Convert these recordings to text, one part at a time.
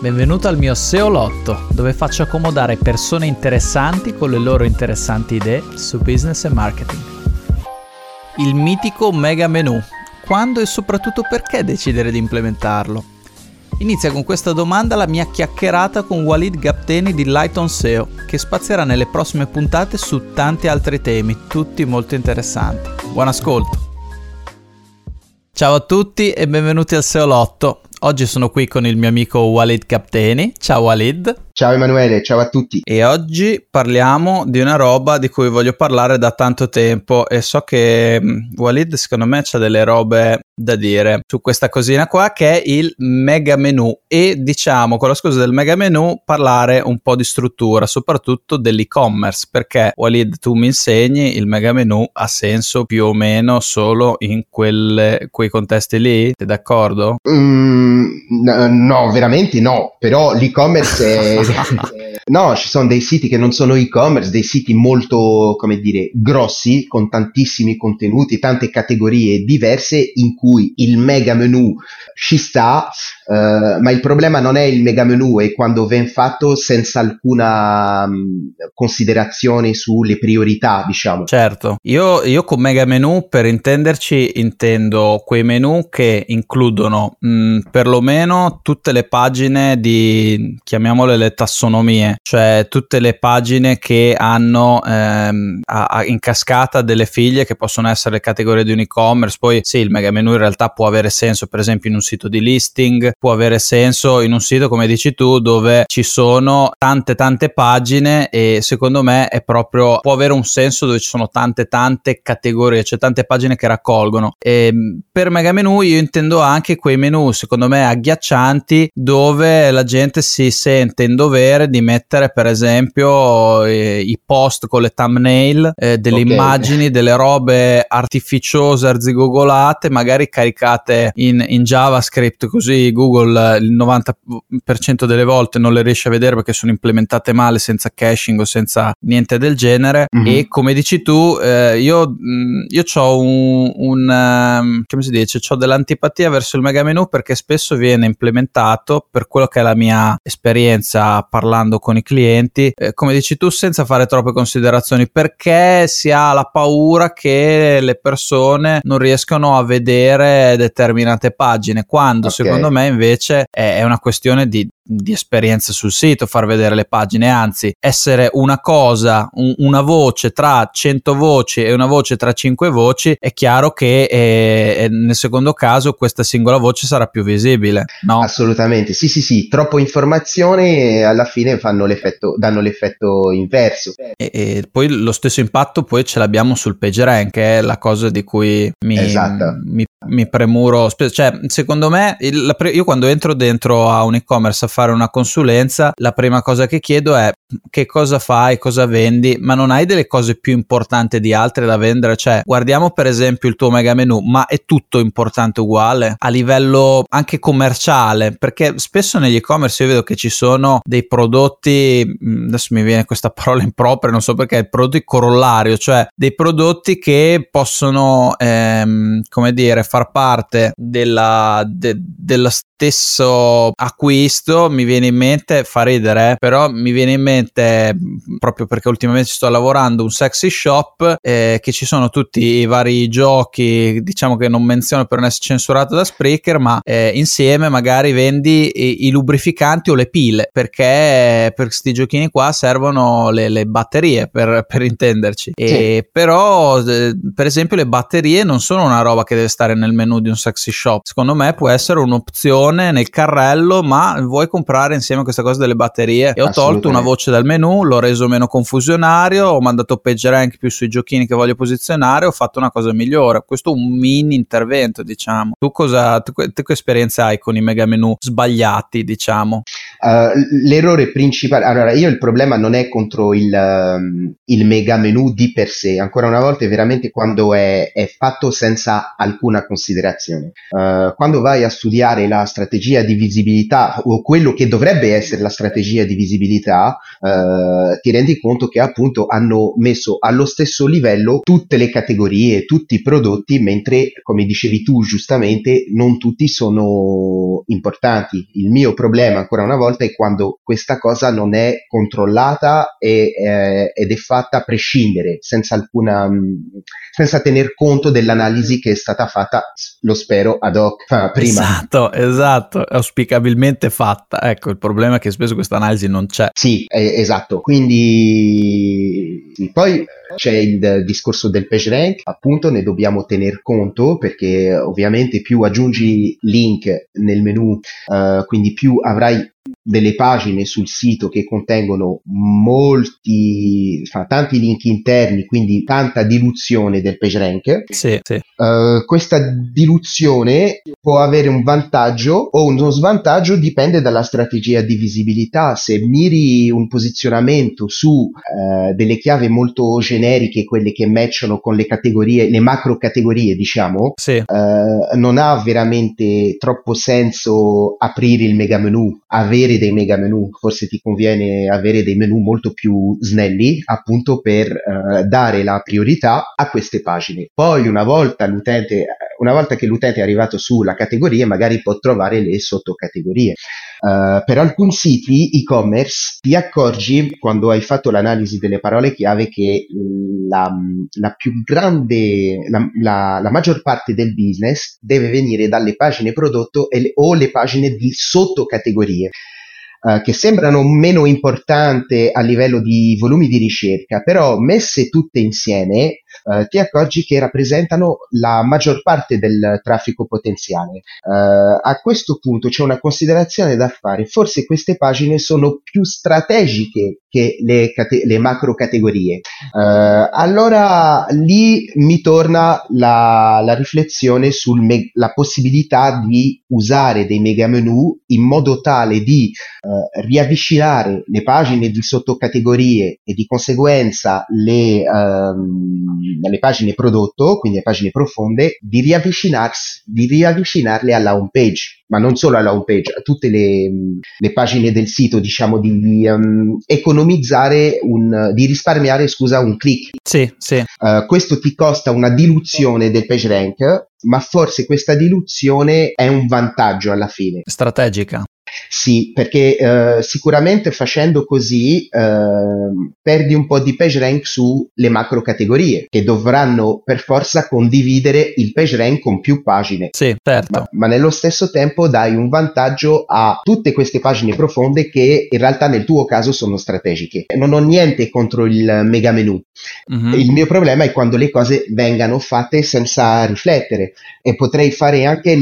Benvenuto al mio SEO Lotto, dove faccio accomodare persone interessanti con le loro interessanti idee su business e marketing. Il mitico mega menu. Quando e soprattutto perché decidere di implementarlo? Inizia con questa domanda la mia chiacchierata con Walid Gapteni di Lighton SEO, che spazierà nelle prossime puntate su tanti altri temi, tutti molto interessanti. Buon ascolto! Ciao a tutti e benvenuti al SEO Lotto. Oggi sono qui con il mio amico Walid Capteni. Ciao Walid. Ciao Emanuele, ciao a tutti. E oggi parliamo di una roba di cui voglio parlare da tanto tempo e so che mm, Walid secondo me ha delle robe da dire su questa cosina qua che è il mega menu e diciamo con la scusa del mega menu parlare un po' di struttura soprattutto dell'e-commerce perché Walid tu mi insegni il mega menu ha senso più o meno solo in quelle, quei contesti lì sei d'accordo? Mm, no veramente no però l'e-commerce è no, ci sono dei siti che non sono e-commerce, dei siti molto, come dire, grossi, con tantissimi contenuti, tante categorie diverse in cui il mega menu ci sta, uh, ma il problema non è il mega menu, è quando viene fatto senza alcuna um, considerazione sulle priorità, diciamo. Certo, io, io, con mega menu per intenderci intendo quei menu che includono mh, mm, perlomeno tutte le pagine di, chiamiamole le tassonomie, cioè tutte le pagine che hanno ehm, a, a, in cascata delle figlie che possono essere le categorie di un e-commerce, poi sì, il mega menu in realtà può avere senso per esempio in un sito di listing, può avere senso in un sito come dici tu dove ci sono tante tante pagine e secondo me è proprio può avere un senso dove ci sono tante tante categorie, cioè tante pagine che raccolgono. E ehm, per mega menu io intendo anche quei menu secondo me agghiaccianti dove la gente si sente in dovere di mettere per esempio eh, i post con le thumbnail, eh, delle okay. immagini, delle robe artificiose, arzigogolate, magari caricate in, in Java JavaScript così Google il 90% delle volte non le riesce a vedere perché sono implementate male senza caching o senza niente del genere mm-hmm. e come dici tu eh, io, mm, io ho un, un um, come si dice ho dell'antipatia verso il mega menu perché spesso viene implementato per quello che è la mia esperienza parlando con i clienti eh, come dici tu senza fare troppe considerazioni perché si ha la paura che le persone non riescano a vedere determinate pagine quando okay. secondo me invece è, una questione di, di esperienza sul sito, far vedere le pagine, anzi essere una cosa, un, una voce tra 100 voci e una voce tra 5 voci, è chiaro che eh, nel secondo caso questa singola voce sarà più visibile, no? Assolutamente, sì sì sì, troppo informazione alla fine fanno l'effetto, danno l'effetto inverso. E, e, poi lo stesso impatto poi ce l'abbiamo sul page rank, è la cosa di cui mi, esatto. mi, mi premuro, cioè secondo me il, pre- io quando entro dentro a un e-commerce a fare una consulenza, la prima cosa che chiedo è che cosa fai, cosa vendi, ma non hai delle cose più importanti di altre da vendere? Cioè, guardiamo per esempio il tuo mega menu, ma è tutto importante uguale a livello anche commerciale? Perché spesso negli e-commerce io vedo che ci sono dei prodotti, mm, adesso mi viene questa parola impropria, non so perché, prodotti corollario, cioè dei prodotti che possono, ehm, come dire, far parte della, de, dello stesso acquisto. Mi viene in mente, fa ridere, però mi viene in mente ultimamente, proprio perché ultimamente sto lavorando, un sexy shop eh, che ci sono tutti i vari giochi, diciamo che non menziono per non essere censurato da Spreaker, ma eh, insieme magari vendi i, i, lubrificanti o le pile, perché per questi giochini qua servono le, le batterie, per, per intenderci. E, sì. Però, eh, per esempio, le batterie non sono una roba che deve stare nel menu di un sexy shop. Secondo me può essere un'opzione nel carrello, ma vuoi comprare insieme a questa cosa delle batterie? E ho tolto una voce dal menu, l'ho reso meno confusionario, ho mandato PageRank più sui giochini che voglio posizionare, ho fatto una cosa migliore. Questo è un mini intervento, diciamo. Tu cosa tu, tu che esperienza hai con i mega menu sbagliati, diciamo? Uh, l'errore principale, allora io il problema non è contro il, um, il mega menu di per sé, ancora una volta è veramente quando è, è fatto senza alcuna considerazione. Uh, quando vai a studiare la strategia di visibilità o quel quello che dovrebbe essere la strategia di visibilità, eh, ti rendi conto che appunto hanno messo allo stesso livello tutte le categorie, tutti i prodotti, mentre come dicevi tu giustamente non tutti sono importanti. Il mio problema ancora una volta è quando questa cosa non è controllata e, eh, ed è fatta a prescindere, senza alcuna senza tener conto dell'analisi che è stata fatta, lo spero, ad hoc prima. Esatto, esatto, auspicabilmente fatta. Ecco, il problema è che spesso questa analisi non c'è. Sì, eh, esatto. Quindi sì. poi c'è il discorso del PageRank, appunto ne dobbiamo tener conto perché ovviamente più aggiungi link nel menu, uh, quindi più avrai delle pagine sul sito che contengono molti, tanti link interni, quindi tanta diluzione del PageRank. Sì, sì. Uh, questa diluzione può avere un vantaggio o uno svantaggio, dipende dalla strategia di visibilità. Se miri un posizionamento su uh, delle chiavi molto generiche, quelle che matchano con le categorie, le macro categorie, diciamo, sì. uh, non ha veramente troppo senso aprire il mega menu, avere dei mega menu, forse ti conviene avere dei menu molto più snelli appunto per uh, dare la priorità a queste pagine. Poi una volta l'utente, una volta che l'utente è arrivato sulla categoria, magari può trovare le sottocategorie. Uh, per alcuni siti e-commerce ti accorgi quando hai fatto l'analisi delle parole chiave che la, la più grande, la, la, la, maggior parte del business deve venire dalle pagine prodotto le, o le pagine di sottocategorie. Uh, che sembrano meno importanti a livello di volumi di ricerca, però messe tutte insieme uh, ti accorgi che rappresentano la maggior parte del traffico potenziale. Uh, a questo punto c'è una considerazione da fare, forse queste pagine sono più strategiche che le, cate- le macro categorie. allora lì mi torna la, la riflessione sulla me- possibilità di usare dei mega menu in modo tale di eh, riavvicinare le pagine di sottocategorie e di conseguenza le, ehm, le pagine prodotto, quindi le pagine profonde, di, riavvicinarsi, di riavvicinarle alla home page, ma non solo alla home page, a tutte le, le pagine del sito, diciamo di um, economizzare, un, di risparmiare, scusa, un click. Sì, sì. Uh, questo ti costa una diluzione del page rank, ma forse questa diluzione è un vantaggio alla fine. Strategica. Sì, perché eh, sicuramente facendo così eh, perdi un po' di PageRank sulle macro categorie che dovranno per forza condividere il PageRank con più pagine. Sì, certo. Ma, ma, nello stesso tempo dai un vantaggio a tutte queste pagine profonde che in realtà nel tuo caso sono strategiche. Non ho niente contro il mega menu. Mm-hmm. Il mio problema è quando le cose vengano fatte senza riflettere e potrei fare anche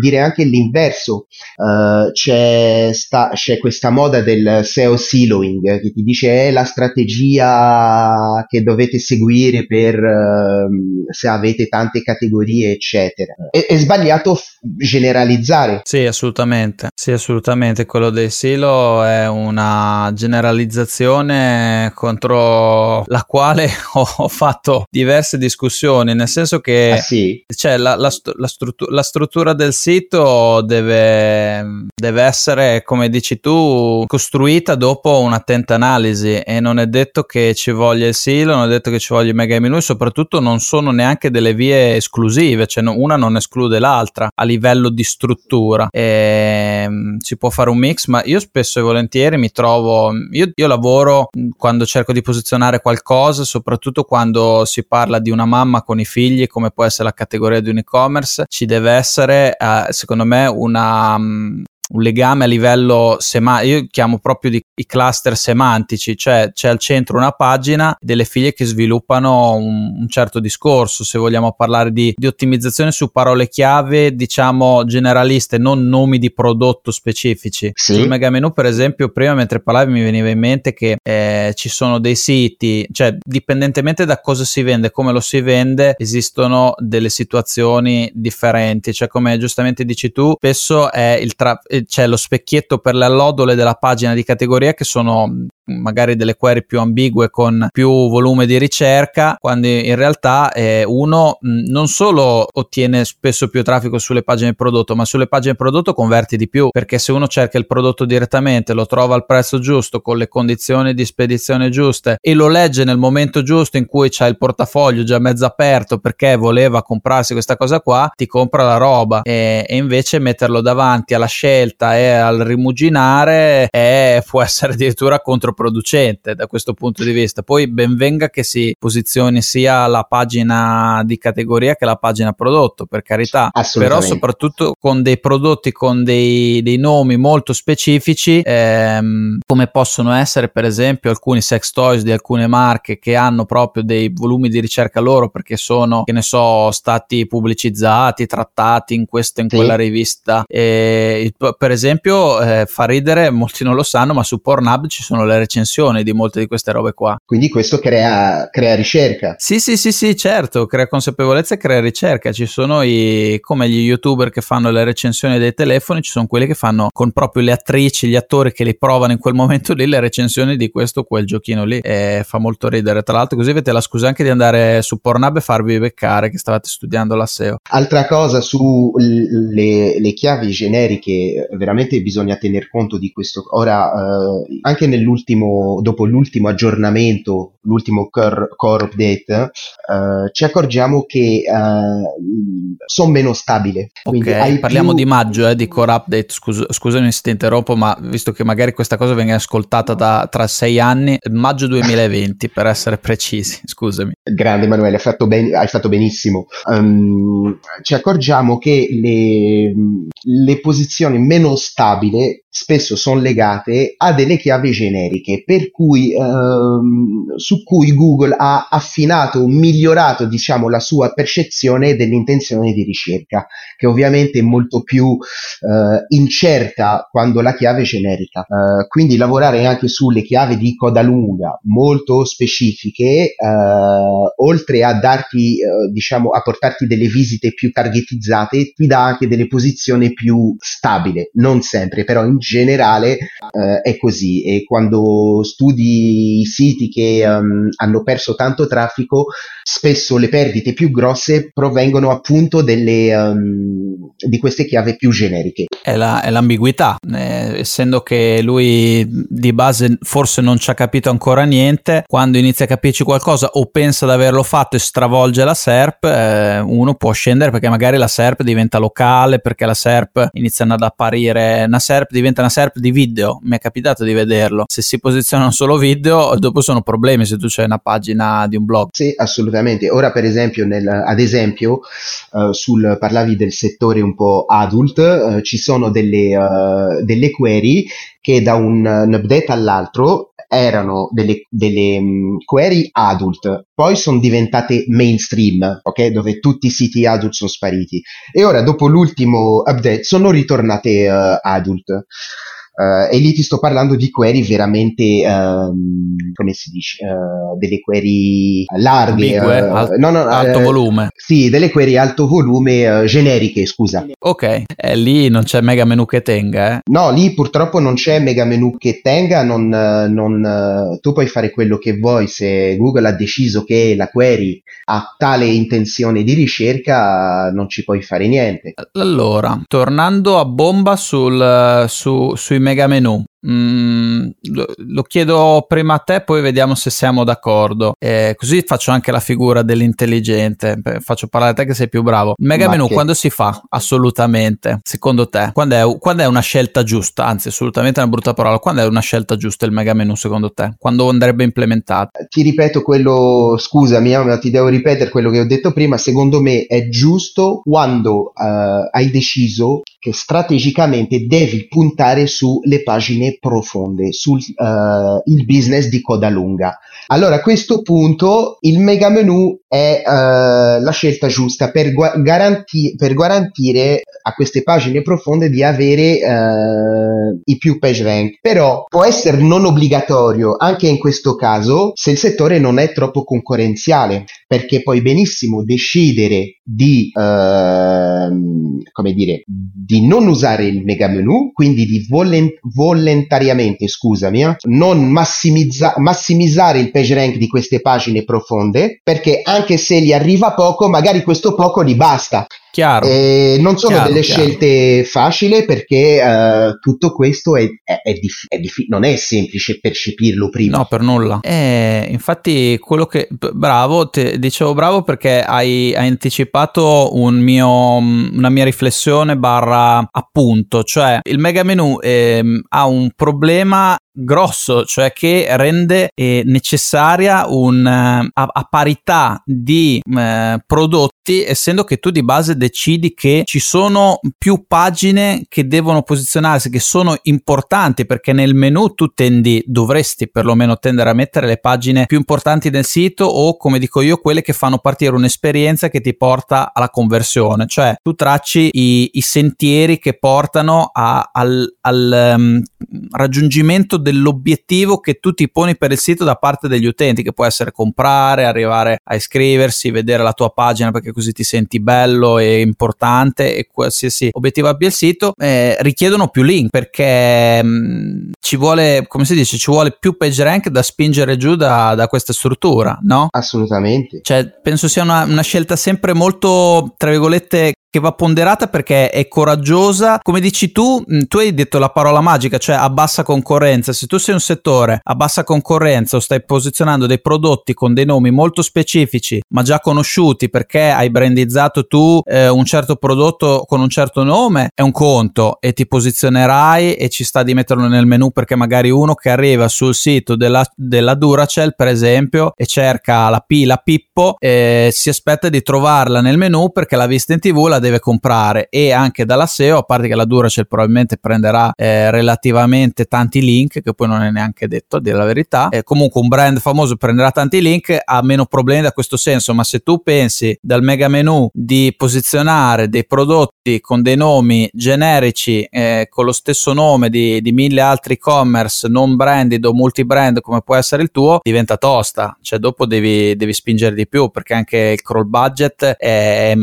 dire anche l'inverso. Uh, c'è sta, c'è questa moda del SEO siloing che ti dice è la strategia che dovete seguire per uh, se avete tante categorie eccetera. È, è, sbagliato generalizzare. Sì assolutamente. Sì assolutamente. Quello del silo è una generalizzazione contro la quale ho, fatto diverse discussioni nel senso che ah, sì? cioè, la, la, la, struttura, la struttura del sito deve, deve essere, come dici tu, costruita dopo un'attenta analisi e non è detto che ci voglia il silo, non è detto che ci voglia il mega menu soprattutto non sono neanche delle vie esclusive, cioè una non esclude l'altra a livello di struttura. E, um, si può fare un mix, ma io spesso e volentieri mi trovo, io, io lavoro quando cerco di posizionare qualcosa, soprattutto quando si parla di una mamma con i figli, come può essere la categoria di un e-commerce, ci deve essere, eh, secondo me, una, um, un legame a livello semantico, io chiamo proprio di, i cluster semantici, cioè c'è al centro una pagina delle figlie che sviluppano un, un certo discorso, se vogliamo parlare di, di, ottimizzazione su parole chiave, diciamo generaliste, non nomi di prodotto specifici. Sì. Sul mega menu, per esempio, prima mentre parlavi mi veniva in mente che eh, ci sono dei siti, cioè dipendentemente da cosa si vende, come lo si vende, esistono delle situazioni differenti, cioè come giustamente dici tu, spesso è il tra- c'è lo specchietto per le allodole della pagina di categoria che sono magari delle query più ambigue con più volume di ricerca, quando in realtà eh, uno mh, non solo ottiene spesso più traffico sulle pagine prodotto, ma sulle pagine prodotto converti di più, perché se uno cerca il prodotto direttamente, lo trova al prezzo giusto, con le condizioni di spedizione giuste e lo legge nel momento giusto in cui c'ha il portafoglio già mezzo aperto perché voleva comprarsi questa cosa qua, ti compra la roba. E, e invece metterlo davanti alla scelta e al rimuginare è, può essere addirittura controproducente da questo punto di vista. Poi ben venga che si posizioni sia la pagina di categoria che la pagina prodotto, per carità, però soprattutto con dei prodotti con dei, dei nomi molto specifici, ehm, come possono essere per esempio alcuni sex toys di alcune marche che hanno proprio dei volumi di ricerca loro perché sono, che ne so, stati pubblicizzati, trattati in questa in sì. quella rivista. E, per esempio, eh, fa ridere, molti non lo sanno, ma su Pornhub ci sono le recensioni di molte di queste robe qua. Quindi questo crea, crea ricerca. Sì, sì, sì, sì, certo, crea consapevolezza e crea ricerca. Ci sono i, come gli youtuber che fanno le recensioni dei telefoni, ci sono quelli che fanno con proprio le attrici, gli attori che li provano in quel momento lì le recensioni di questo o quel giochino lì. E fa molto ridere. Tra l'altro, così avete la scusa anche di andare su Pornhub e farvi beccare che stavate studiando la SEO. Altra cosa su le, le chiavi generiche, veramente bisogna tener conto di questo. Ora, eh, anche nell'ultimo, dopo l'ultimo aggiornamento, l'ultimo core, core update, eh, ci accorgiamo che eh, sono meno stabili. Ok, parliamo più... di maggio, eh, di core update. Scus- scusami se ti interrompo, ma visto che magari questa cosa viene ascoltata da, tra sei anni, maggio 2020 per essere precisi, scusami. Grande Emanuele, hai fatto, ben, hai fatto benissimo. Um, ci accorgiamo che le, le posizioni meno stabili spesso sono legate a delle chiavi generiche, per cui ehm, su cui Google ha affinato, migliorato, diciamo, la sua percezione dell'intenzione di ricerca, che ovviamente è molto più eh, incerta quando la chiave è generica. Eh, quindi lavorare anche sulle chiavi di coda lunga, molto specifiche, eh, oltre a darti, eh, diciamo, a portarti delle visite più targetizzate, ti dà anche delle posizioni più stabili, non sempre, però in generale eh, è così e quando studi i siti che um, hanno perso tanto traffico, spesso le perdite più grosse provengono appunto delle, um, di queste chiavi più generiche. È, la, è l'ambiguità, eh, essendo che lui di base forse non ci ha capito ancora niente, quando inizia a capirci qualcosa o pensa di averlo fatto e stravolge la SERP, eh, uno può scendere perché magari la SERP diventa locale, perché la SERP iniziano ad apparire, una SERP diventa diventa una SERP di video, mi è capitato di vederlo. Se si posizionano solo video, dopo sono problemi se tu c'hai una pagina di un blog. Sì, assolutamente. Ora, per esempio, nel, ad esempio, uh, sul, parlavi del settore un po' adult, uh, ci sono delle, uh, delle query che da un, un update all'altro erano delle, delle um, query adult, poi sono diventate mainstream, ok? Dove tutti i siti adult sono spariti. E ora, dopo l'ultimo update, sono ritornate uh, adult. Uh, e lì ti sto parlando di query veramente, um, come si dice, uh, delle query larghe, Ambigue, uh, al- no, no, alto volume. Sì, delle query alto volume generiche, scusa. Ok, eh, lì non c'è mega menu che tenga, eh? No, lì purtroppo non c'è mega menu che tenga, non, non, tu puoi fare quello che vuoi, se Google ha deciso che la query ha tale intenzione di ricerca, non ci puoi fare niente. Allora, tornando a bomba sul, su, sui mega menu. Mm, lo, lo, chiedo prima a te, poi vediamo se siamo d'accordo. Eh, così faccio anche la figura dell'intelligente. Faccio parlare a te che sei più bravo. Mega Ma menu che... quando si fa? Assolutamente. Secondo te? Quando è, quando è, una scelta giusta? Anzi, assolutamente è una brutta parola. Quando è una scelta giusta il mega menu secondo te? Quando andrebbe implementato? Ti ripeto quello, scusami, ma ti devo ripetere quello che ho detto prima. Secondo me è giusto quando uh, hai deciso che strategicamente devi puntare sulle pagine profonde sul uh, business di coda lunga. Allora a questo punto il mega menu è uh, la scelta giusta per, gu- garanti- per, garantire a queste pagine profonde di avere uh, i più page rank. Però può essere non obbligatorio anche in questo caso se il settore non è troppo concorrenziale, perché puoi benissimo decidere di, uh, come dire, di non usare il mega menu, quindi di volen- volontariamente, scusami, eh, non massimizza- massimizzare il PageRank di queste pagine profonde, perché anche se gli arriva poco, magari questo poco gli basta. Chiaro. E non sono chiaro, delle chiaro. scelte facili perché uh, tutto questo è, è, è, dif- è dif- non è semplice percepirlo prima. No, per nulla. Eh, infatti, quello che. Bravo, te, dicevo bravo perché hai, hai anticipato un mio, una mia riflessione barra appunto. Cioè, il mega menu eh, ha un problema grosso, cioè che rende eh, necessaria un, uh, a, a, parità di uh, prodotti, essendo che tu di base decidi che ci sono più pagine che devono posizionarsi, che sono importanti, perché nel menu tu tendi, dovresti perlomeno tendere a mettere le pagine più importanti del sito o, come dico io, quelle che fanno partire un'esperienza che ti porta alla conversione, cioè tu tracci i, i sentieri che portano a, al, al um, raggiungimento dell'obiettivo che tu ti poni per il sito da parte degli utenti, che può essere comprare, arrivare a iscriversi, vedere la tua pagina perché così ti senti bello e importante e qualsiasi obiettivo abbia il sito, eh, richiedono più link perché mh, ci vuole, come si dice, ci vuole più page rank da spingere giù da, da questa struttura, no? Assolutamente. Cioè, penso sia una, una scelta sempre molto, tra virgolette, che va ponderata perché è coraggiosa. Come dici tu, tu hai detto la parola magica, cioè a bassa concorrenza. Se tu sei un settore a bassa concorrenza o stai posizionando dei prodotti con dei nomi molto specifici, ma già conosciuti perché hai brandizzato tu eh, un certo prodotto con un certo nome, è un conto e ti posizionerai e ci sta di metterlo nel menu perché magari uno che arriva sul sito della, della Duracell, per esempio, e cerca la P, la Pippo, eh, si aspetta di trovarla nel menu perché l'ha vista in tv, la deve comprare e anche dalla SEO, a parte che la Duracell probabilmente prenderà eh, relativamente tanti link, che poi non è neanche detto a dire la verità, eh, comunque un brand famoso prenderà tanti link, ha meno problemi da questo senso, ma se tu pensi dal mega menu di posizionare dei prodotti con dei nomi generici, eh, con lo stesso nome di, di mille altri e-commerce non branded o multi-brand come può essere il tuo, diventa tosta, cioè dopo devi, devi spingere di più perché anche il crawl budget è,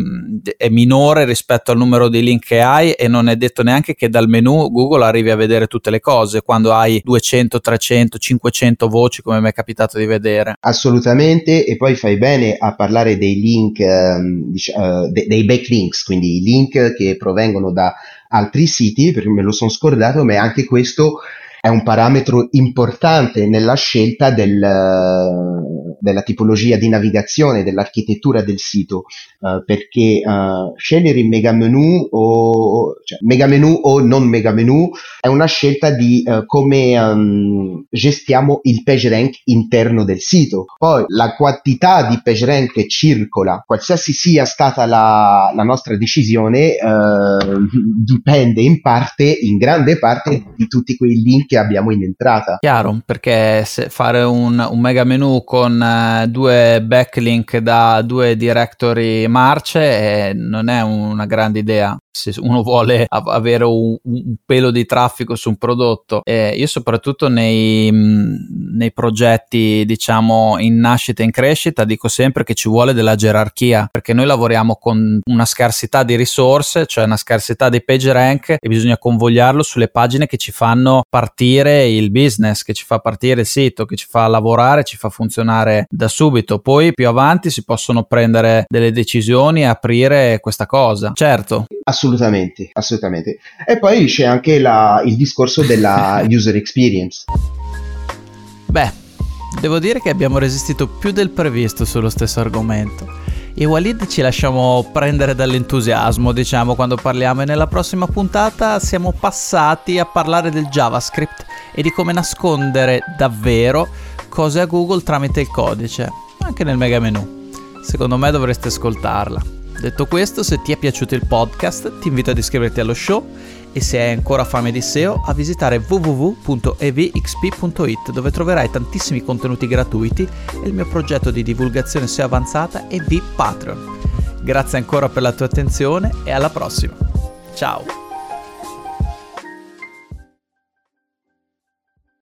è minore minore rispetto al numero di link che hai e non è detto neanche che dal menu Google arrivi a vedere tutte le cose quando hai 200, 300, 500 voci come mi è capitato di vedere. Assolutamente e poi fai bene a parlare dei link, um, uh, de- dei backlinks, quindi i link che provengono da altri siti, perché me lo sono scordato, ma anche questo è un parametro importante nella scelta del, della tipologia di navigazione, dell'architettura del sito, uh, perché uh, scegliere il mega menu o, cioè, mega menu o non mega menu è una scelta di uh, come um, gestiamo il PageRank interno del sito. Poi la quantità di PageRank che circola, qualsiasi sia stata la, la nostra decisione, dipende in parte, in grande parte, di tutti quei link che abbiamo in entrata. Chiaro, perché fare un, un mega menu con uh, due backlink da due directory marce eh, non è una grande idea se uno vuole av- avere un, un, pelo di traffico su un prodotto. Eh, io soprattutto nei, mh, nei progetti diciamo in nascita e in crescita dico sempre che ci vuole della gerarchia perché noi lavoriamo con una scarsità di risorse, cioè una scarsità di page rank e bisogna convogliarlo sulle pagine che ci fanno partire il business, che ci fa partire il sito, che ci fa lavorare, ci fa funzionare da subito. Poi più avanti si possono prendere delle decisioni e aprire questa cosa. Certo. Assolutamente, assolutamente. E poi c'è anche la, il discorso della user experience. Beh, devo dire che abbiamo resistito più del previsto sullo stesso argomento. E Walid ci lasciamo prendere dall'entusiasmo, diciamo, quando parliamo e nella prossima puntata siamo passati a parlare del JavaScript e di come nascondere davvero cose a Google tramite il codice, anche nel mega menu. Secondo me dovreste ascoltarla. Detto questo, se ti è piaciuto il podcast, ti invito ad iscriverti allo show e se hai ancora fame di SEO a visitare www.evxp.it dove troverai tantissimi contenuti gratuiti e il mio progetto di divulgazione SEO avanzata e di Patreon. Grazie ancora per la tua attenzione e alla prossima. Ciao!